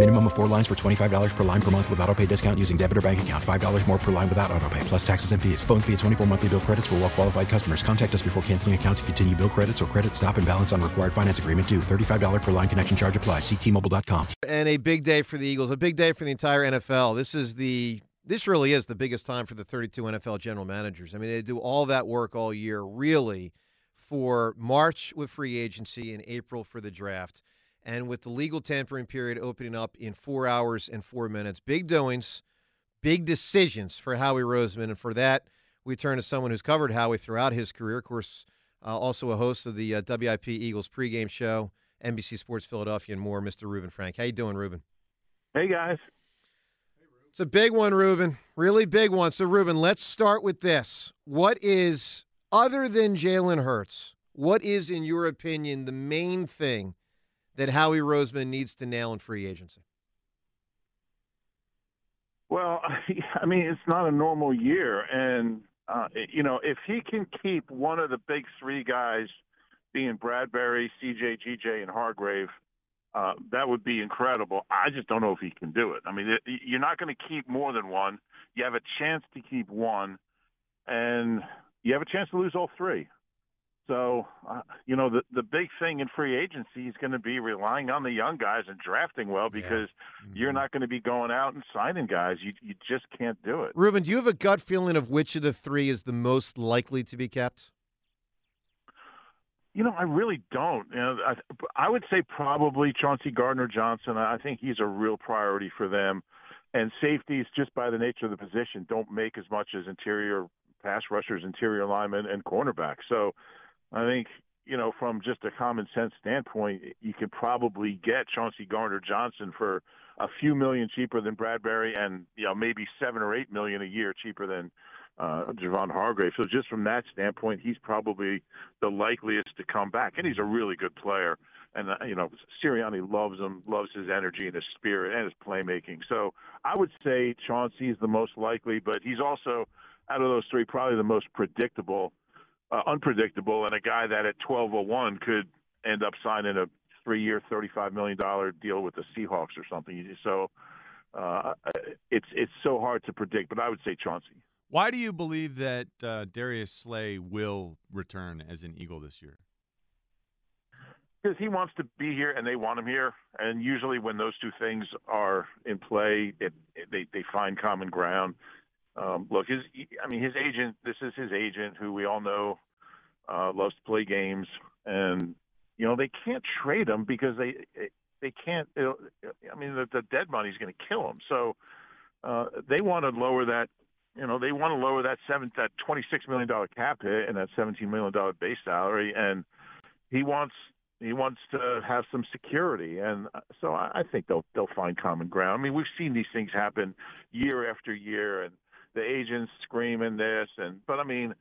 Minimum of four lines for $25 per line per month with auto pay discount using debit or bank account. $5 more per line without auto pay, plus taxes and fees. Phone fee at 24 monthly bill credits for well qualified customers. Contact us before canceling account to continue bill credits or credit stop and balance on required finance agreement due. $35 per line connection charge applies. Ctmobile.com. and a big day for the Eagles, a big day for the entire NFL. This is the this really is the biggest time for the 32 NFL general managers. I mean, they do all that work all year, really, for March with free agency and April for the draft, and with the legal tampering period opening up in four hours and four minutes. Big doings, big decisions for Howie Roseman, and for that, we turn to someone who's covered Howie throughout his career. Of course, uh, also a host of the uh, WIP Eagles pregame show, NBC Sports Philadelphia, and more. Mr. Reuben Frank, how you doing, Reuben? Hey guys. It's a big one, Reuben. Really big one. So, Reuben, let's start with this. What is, other than Jalen Hurts, what is, in your opinion, the main thing that Howie Roseman needs to nail in free agency? Well, I mean, it's not a normal year, and uh, you know, if he can keep one of the big three guys, being Bradberry, CJ, GJ, and Hargrave, uh, that would be incredible. I just don't know if he can do it. I mean, it, you're not going to keep more than one. You have a chance to keep one, and you have a chance to lose all three. So, uh, you know, the the big thing in free agency is going to be relying on the young guys and drafting well because Mm-hmm. you're not going to be going out and signing guys. You you just can't do it. Reuben, do you have a gut feeling of which of the three is the most likely to be kept? You know, I really don't. You know, I, I would say probably Chauncey Gardner Johnson. I think he's a real priority for them. And safeties, just by the nature of the position, don't make as much as interior pass rushers, interior linemen, and cornerbacks. So I think, you know, from just a common sense standpoint, you could probably get Chauncey Gardner Johnson for a few million cheaper than Bradberry and, you know, maybe seven or eight million a year cheaper than uh, Javon Hargrave. So just from that standpoint, he's probably the likeliest to come back, and he's a really good player. And uh, you know, Sirianni loves him, loves his energy and his spirit and his playmaking. So I would say Chauncey is the most likely, but he's also out of those three probably the most predictable, uh, unpredictable, and a guy that at 12:01 could end up signing a three-year, $35 million deal with the Seahawks or something. So uh, it's it's so hard to predict, but I would say Chauncey. Why do you believe that uh, Darius Slay will return as an Eagle this year? Because he wants to be here and they want him here, and usually when those two things are in play, it, it they they find common ground. Um, look, his I mean his agent. This is his agent, who we all know uh, loves to play games, and you know they can't trade him because they they can't. I mean the, the dead money is going to kill him. So uh, they want to lower that. You know they want to lower that seven that twenty six million dollar cap hit and that seventeen million dollar base salary, and he wants he wants to have some security, and so I I think they'll they'll find common ground. I mean, we've seen these things happen year after year, and the agents screaming this, and but I mean,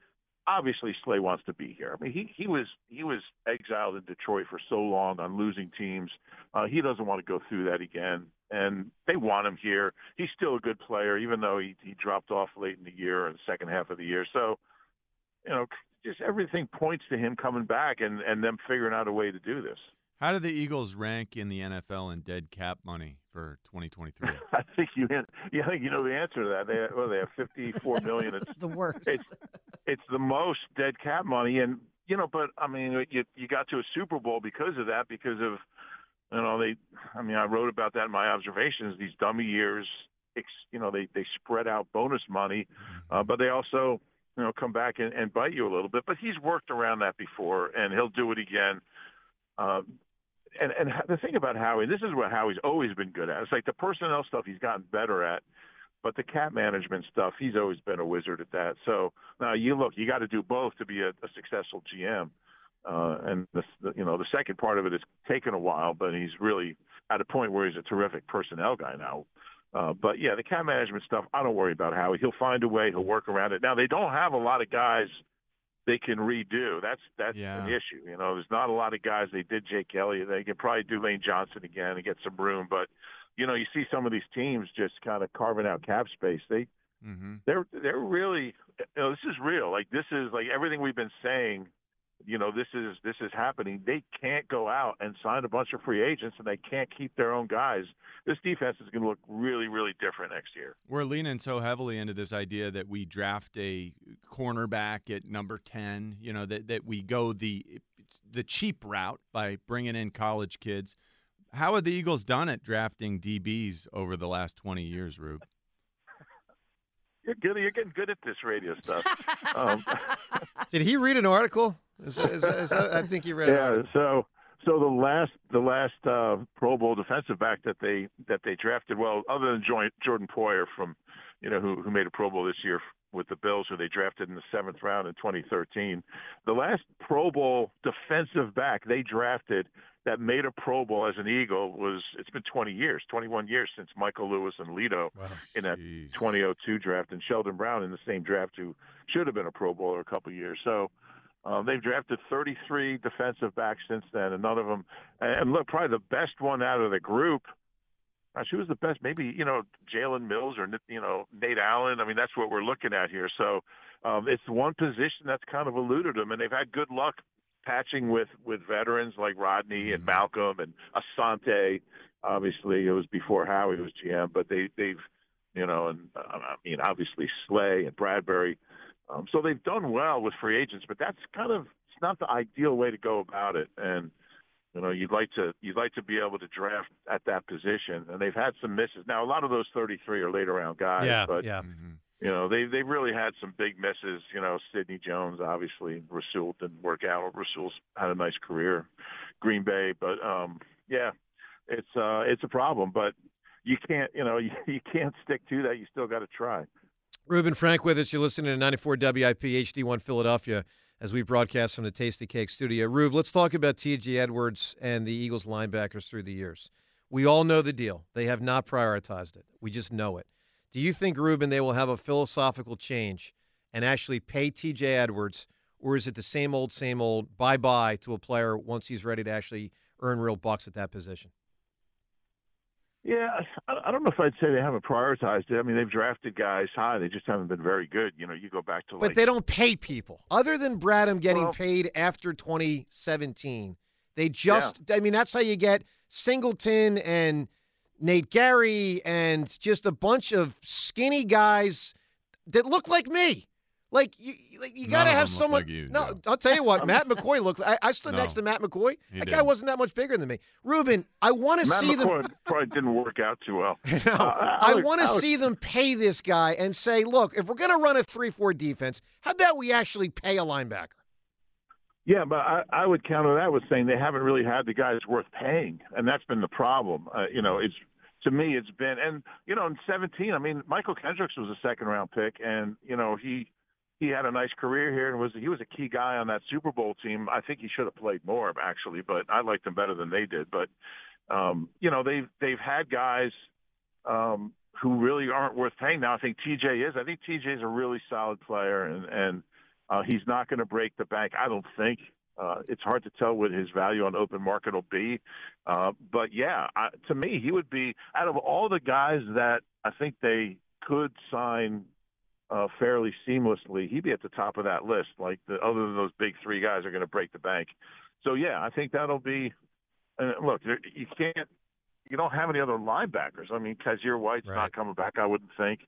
obviously Slay wants to be here. I mean, he he was he was exiled in Detroit for so long on losing teams. Uh, he doesn't want to go through that again, and they want him here. He's still a good player, even though he he dropped off late in the year and second half of the year. So, you know, just everything points to him coming back and and them figuring out a way to do this. How do the Eagles rank in the NFL in dead cap money for 2023? I think you yeah, I think you know the answer to that. They well, they have 54 million. It's the worst. It's it's the most dead cap money, and you know, but I mean, you you got to a Super Bowl because of that, because of you know they. I mean, I wrote about that in my observations. These dummy years, you know, they they spread out bonus money, uh, but they also you know come back and, and bite you a little bit. But he's worked around that before, and he'll do it again. Uh, and and the thing about Howie, this is what Howie's always been good at. It's like the personnel stuff he's gotten better at, but the cap management stuff he's always been a wizard at that. So now you look, you got to do both to be a, a successful GM. Uh, and the, the you know the second part of it has taken a while, but he's really at a point where he's a terrific personnel guy now. Uh, but yeah, the cap management stuff, I don't worry about Howie. He'll find a way. He'll work around it. Now they don't have a lot of guys they can redo. That's that's Yeah. an issue. You know, there's not a lot of guys. They did Jake Kelly. They can probably do Lane Johnson again and get some room. But you know, you see some of these teams just kind of carving out cap space. They Mm-hmm. they're they're really you know, this is real. Like this is like everything we've been saying. You know, this is this is happening. They can't go out and sign a bunch of free agents, and they can't keep their own guys. This defense is going to look really, really different next year. We're leaning so heavily into this idea that we draft a cornerback at number 10, you know, that, that we go the the cheap route by bringing in college kids. How have the Eagles done at drafting DBs over the last 20 years, Rube? You're good. You're getting good at this radio stuff. um, Did he read an article? Is, is, is that, I think he read. Yeah. article. So so the last the last uh, Pro Bowl defensive back that they that they drafted, well, other than Jordan Poyer from, you know, who who made a Pro Bowl this year with the Bills, who they drafted in the seventh round in 2013, the last Pro Bowl defensive back they drafted that made a Pro Bowl as an Eagle was it's been 20 years, 21 years since Michael Lewis and Lito in that Jeez. 2002 draft, and Sheldon Brown in the same draft, who should have been a Pro Bowler a couple years. So um, they've drafted 33 defensive backs since then, and none of them. And look, probably the best one out of the group. Gosh, who was the best? Maybe you know Jalen Mills or you know Nate Allen. I mean, that's what we're looking at here. So um, it's one position that's kind of eluded them, and they've had good luck patching with with veterans like Rodney and Malcolm and Asante. Obviously, it was before Howie was GM, but they they've you know, and uh, I mean obviously Slay and Bradberry. Um, so they've done well with free agents, but that's kind of it's not the ideal way to go about it. And you know, you'd like to you'd like to be able to draft at that position, and they've had some misses. Now, a lot of those 33 are later round guys, Yeah, but yeah. Mhm. you know, they they really had some big misses. You know, Sidney Jones, obviously, Rasul didn't work out. Rasul's had a nice career, Green Bay, but um, yeah, it's uh, it's a problem. But you can't, you know, you, you can't stick to that. You still got to try. Reuben Frank with us. You're listening to 94 WIP HD1 Philadelphia as we broadcast from the Tastykake studio. Rube, let's talk about T.J. Edwards and the Eagles linebackers through the years. We all know the deal. They have not prioritized it. We just know it. Do you think, Reuben, they will have a philosophical change and actually pay T.J. Edwards, or is it the same old, same old, bye bye to a player once he's ready to actually earn real bucks at that position? Yeah, I don't know if I'd say they haven't prioritized it. I mean, they've drafted guys high. They just haven't been very good. You know, you go back to But like they don't pay people. Other than Bradham getting Well- paid after 2017, they just, I mean, that's how you get Singleton and Nate Gerry and just a bunch of skinny guys that look like me. Like you, like you got to have someone. like you, no, Joe. I'll tell you what. Matt McCoy looked. I, I stood No. next to Matt McCoy. That guy didn't. wasn't that much bigger than me. Reuben, I want to Matt see them. Probably didn't work out too well. No, Uh, I would- want to see them pay this guy and say, look, if we're going to run a 3 4 defense, how about we actually pay a linebacker? Yeah, but I, I would counter that with saying they haven't really had the guys worth paying, and that's been the problem. Uh, you know, it's to me, it's been, and you know, in 17, I mean, Mychal Kendricks was a second round pick, and you know, he he had a nice career here and was he was a key guy on that Super Bowl team. I think he should have played more actually, but I liked him better than they did. But um, you know, they've they've had guys um, who really aren't worth paying. Now I think TJ is. I think TJ is a really solid player, and and uh, he's not going to break the bank. I don't think. Uh, it's hard to tell what his value on open market will be, uh, but yeah, I, to me, he would be out of all the guys that I think they could sign uh, fairly seamlessly. He'd be at the top of that list. Like the other than those big three guys are going to break the bank. So yeah, I think that'll be. And look, there- you can't. You don't have any other linebackers. I mean, Kyzir White's Right. not coming back. I wouldn't think.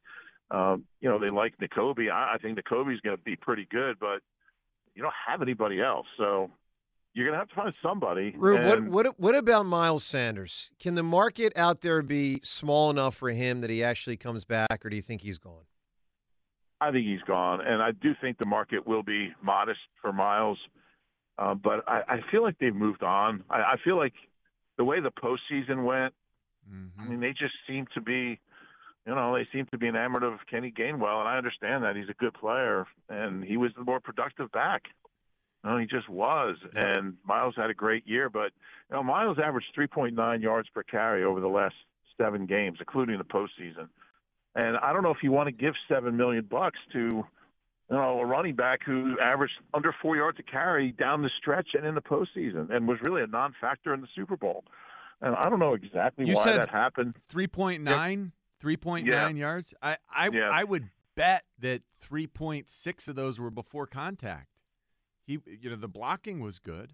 Um, you know, they like Nakobe. I, I think Nakobe's going to be pretty good, but you don't have anybody else. So you're going to have to find somebody. Rube, what, what, what about Miles Sanders? Can the market out there be small enough for him that he actually comes back, or do you think he's gone? I think he's gone, and I do think the market will be modest for Miles. Uh, but I, I feel like they've moved on. I, I feel like the way the postseason went, Mm-hmm. I mean, they just seem to be, you know, they seem to be enamored of Kenny Gainwell, and I understand that he's a good player, and he was the more productive back. No, he just was, and Miles had a great year, but you know, Miles averaged 3.9 yards per carry over the last seven games, including the postseason. And I don't know if you want to give seven million bucks to, you know, a running back who averaged under four yards a carry down the stretch and in the postseason, and was really a non-factor in the Super Bowl. And I don't know exactly You why said that happened. 3.9, 3.9 Yeah. yards. I I, Yeah. I would bet that 3.6 of those were before contact. He, you know, the blocking was good.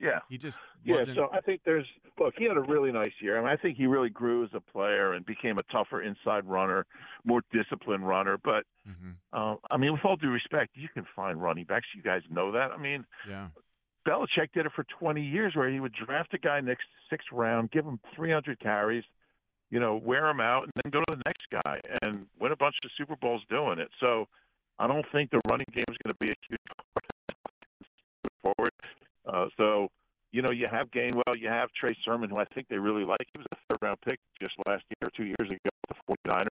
Yeah. He just Yeah, so I think there's look. He had a really nice year. I mean, I think he really grew as a player and became a tougher inside runner, more disciplined runner. But Mhm. uh, I mean, with all due respect, you can find running backs. You guys know that. I mean, yeah. Belichick did it for 20 years, where he would draft a guy next sixth round, give him 300 carries, you know, wear him out, and then go to the next guy and win a bunch of Super Bowls doing it. So I don't think the running game is going to be a huge part forward. Uh, so you know, you have Gainwell, you have Trey Sermon, who I think they really like. He was a third round pick just last year or two years ago with the 49ers.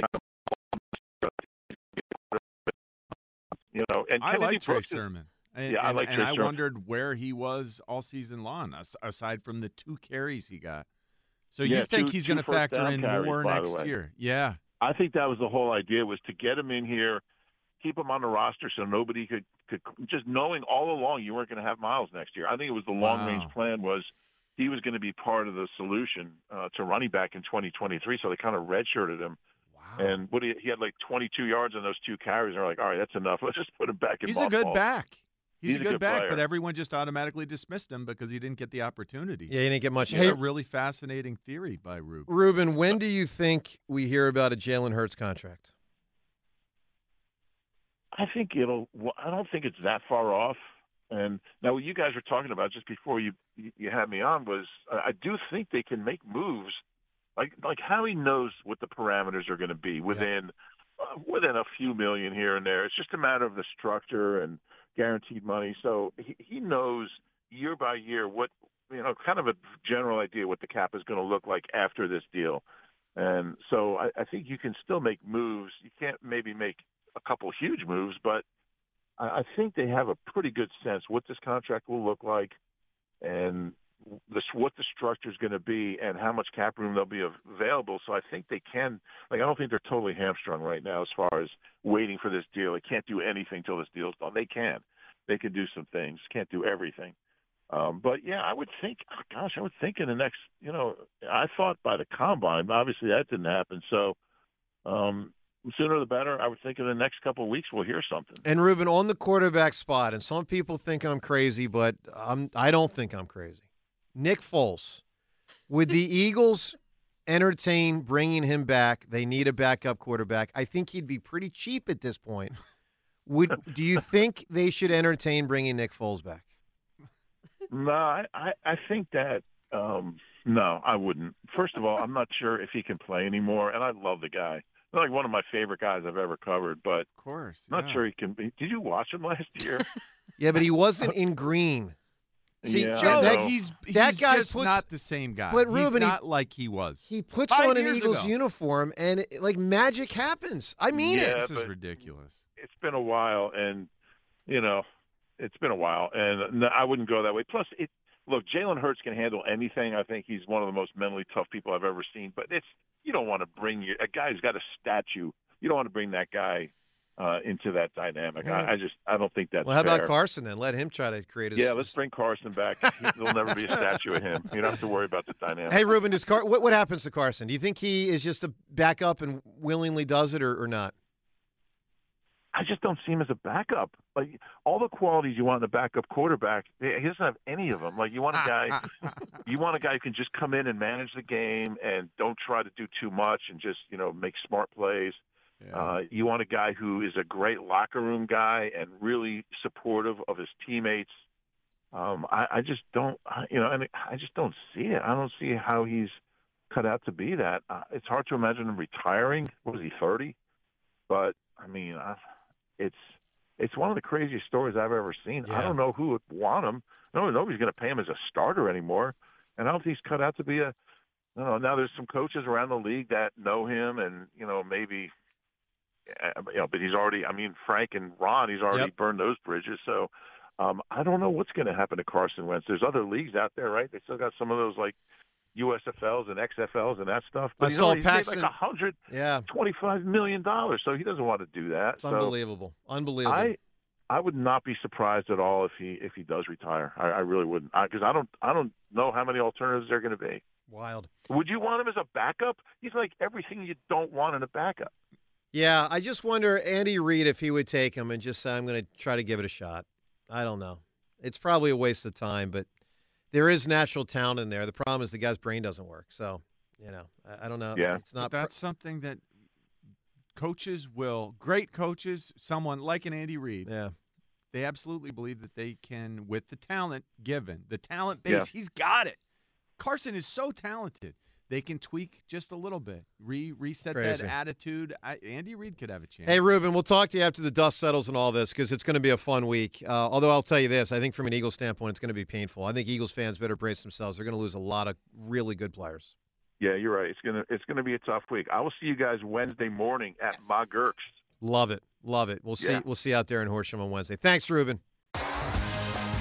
Kind of- You know, and I like Trey Brooks is- Sermon. And, Yeah, I and- like and Trey I Sermon. wondered where he was all season long, aside from the two carries he got. So Yeah, you think two- he's going to factor in carries, more next year? Yeah. I think that was the whole idea was to get him in here, keep him on the roster so nobody could could just knowing all along you weren't going to have Miles next year. I think it was the long range plan was he was going to be part of the solution uh, to running back in 2023. So they kind of redshirted him. Wow. And what he, he had like 22 yards on those two carries. And they're like, all right, that's enough. Let's just put him back in. He's a good mothballs." back. He's, He's a a good, good back, player. but everyone just automatically dismissed him because he didn't get the opportunity. Yeah, he didn't get much. It's Hey, a really fascinating theory by Rube. Reuben, when do you think we hear about a Jalen Hurts contract? I think it'll. I don't think it's that far off. And now, what you guys were talking about just before you you had me on was I do think they can make moves. Like like Howie knows what the parameters are going to be within uh, within a few million here and there. It's just a matter of the structure and guaranteed money. So he, he knows year by year what you know, kind of a general idea what the cap is going to look like after this deal. And so I, I think you can still make moves. You can't maybe make a couple huge moves, but I, I think they have a pretty good sense what this contract will look like and this, what the structure is going to be and how much cap room there'll be available. So I think they can. Like I don't think they're totally hamstrung right now as far as waiting for this deal. They can't do anything till this deal's done. They can. They can do some things. Can't do everything. Um, but yeah, I would think. oh, gosh, I would think in the next. You know, I thought by the combine. Obviously, that didn't happen. So um, sooner the better. I would think in the next couple of weeks we'll hear something. And Reuben on the quarterback spot, and some people think I'm crazy, but I'm I don't think I'm crazy. Nick Foles, would the Eagles entertain bringing him back? They need a backup quarterback. I think he'd be pretty cheap at this point. Would do you think they should entertain bringing Nick Foles back? No, I, I, I think that um no, I wouldn't. First of all, I'm not sure if he can play anymore, and I love the guy. He's like one of my favorite guys I've ever covered, but Of course. I'm not sure he can be. Did you watch him last year? Yeah, but he wasn't in green. See, yeah, Joe, that- know. he's, that he's guy just puts- not the same guy. but he's Reuben, he- not like he was. He puts Five on an Eagles ago. uniform, and it, like magic happens. I mean Yeah, it. this is ridiculous. it's been a while, and you know, it's been a while, and I wouldn't go that way. Plus, it look, Jalen Hurts can handle anything. I think he's one of the most mentally tough people I've ever seen. But it's you don't want to bring your, a guy who's got a statue. You don't want to bring that guy uh, into that dynamic. Yeah. I, I just I don't think that's Well, how about. Carson then? Let him try to create his. Yeah, let's bring Carson back. There'll never be a statue of him. You don't have to worry about the dynamic. Hey, Reuben, does Car- what what happens to Carson? Do you think he is just a backup and willingly does it, or, or not? I just don't see him as a backup. Like all the qualities you want in a backup quarterback, he doesn't have any of them. Like you want a guy, you want a guy who can just come in and manage the game and don't try to do too much and just you know make smart plays. Yeah. Uh, you want a guy who is a great locker room guy and really supportive of his teammates. Um, I, I just don't, I, you know, and I just don't see it. I don't see how he's cut out to be that. Uh, it's hard to imagine him retiring. What was he, thirty? But I mean, I, it's it's one of the craziest stories I've ever seen. I don't know who would want him. No, nobody's going to pay him as a starter anymore. and I don't think he's cut out to be a. I don't know. Now there's some coaches around the league that know him, and you know maybe, uh, you know, but he's already. I mean, Frank and Ron, he's already Yep. burned those bridges. So um, I don't know what's going to happen to Carson Wentz. There's other leagues out there, right? They still got some of those like USFLs and XFLs and that stuff. But I he's saw already he's made like a hundred Yeah, twenty-five million dollars, so he doesn't want to do that. it's so unbelievable. Unbelievable. I I would not be surprised at all if he if he does retire. I, I really wouldn't because I, don't I don't know how many alternatives there are going to be. Wild. Would you want him as a backup? He's like everything you don't want in a backup. Yeah, I just wonder Andy Reid if he would take him and just say, "I'm going to try to give it a shot." I don't know. It's probably a waste of time, but there is natural talent in there. The problem is the guy's brain doesn't work. So, you know, I, I don't know. Yeah. it's not. But that's something that coaches will, great coaches, someone like an Andy Reid, yeah. they absolutely believe that they can, with the talent given, the talent base, Yeah. he's got it. Carson is so talented. They can tweak just a little bit, re reset Crazy. that attitude. I, Andy Reid could have a chance. Hey, Reuben, we'll talk to you after the dust settles and all this because it's going to be a fun week. Uh, although I'll tell you this, I think from an Eagles standpoint, it's going to be painful. I think Eagles fans better brace themselves. They're going to lose a lot of really good players. Yeah, you're right. It's gonna it's gonna be a tough week. I will see you guys Wednesday morning at Ma Gerks. Love it, love it. We'll see. Yeah. We'll see you out there in Horsham on Wednesday. Thanks, Reuben.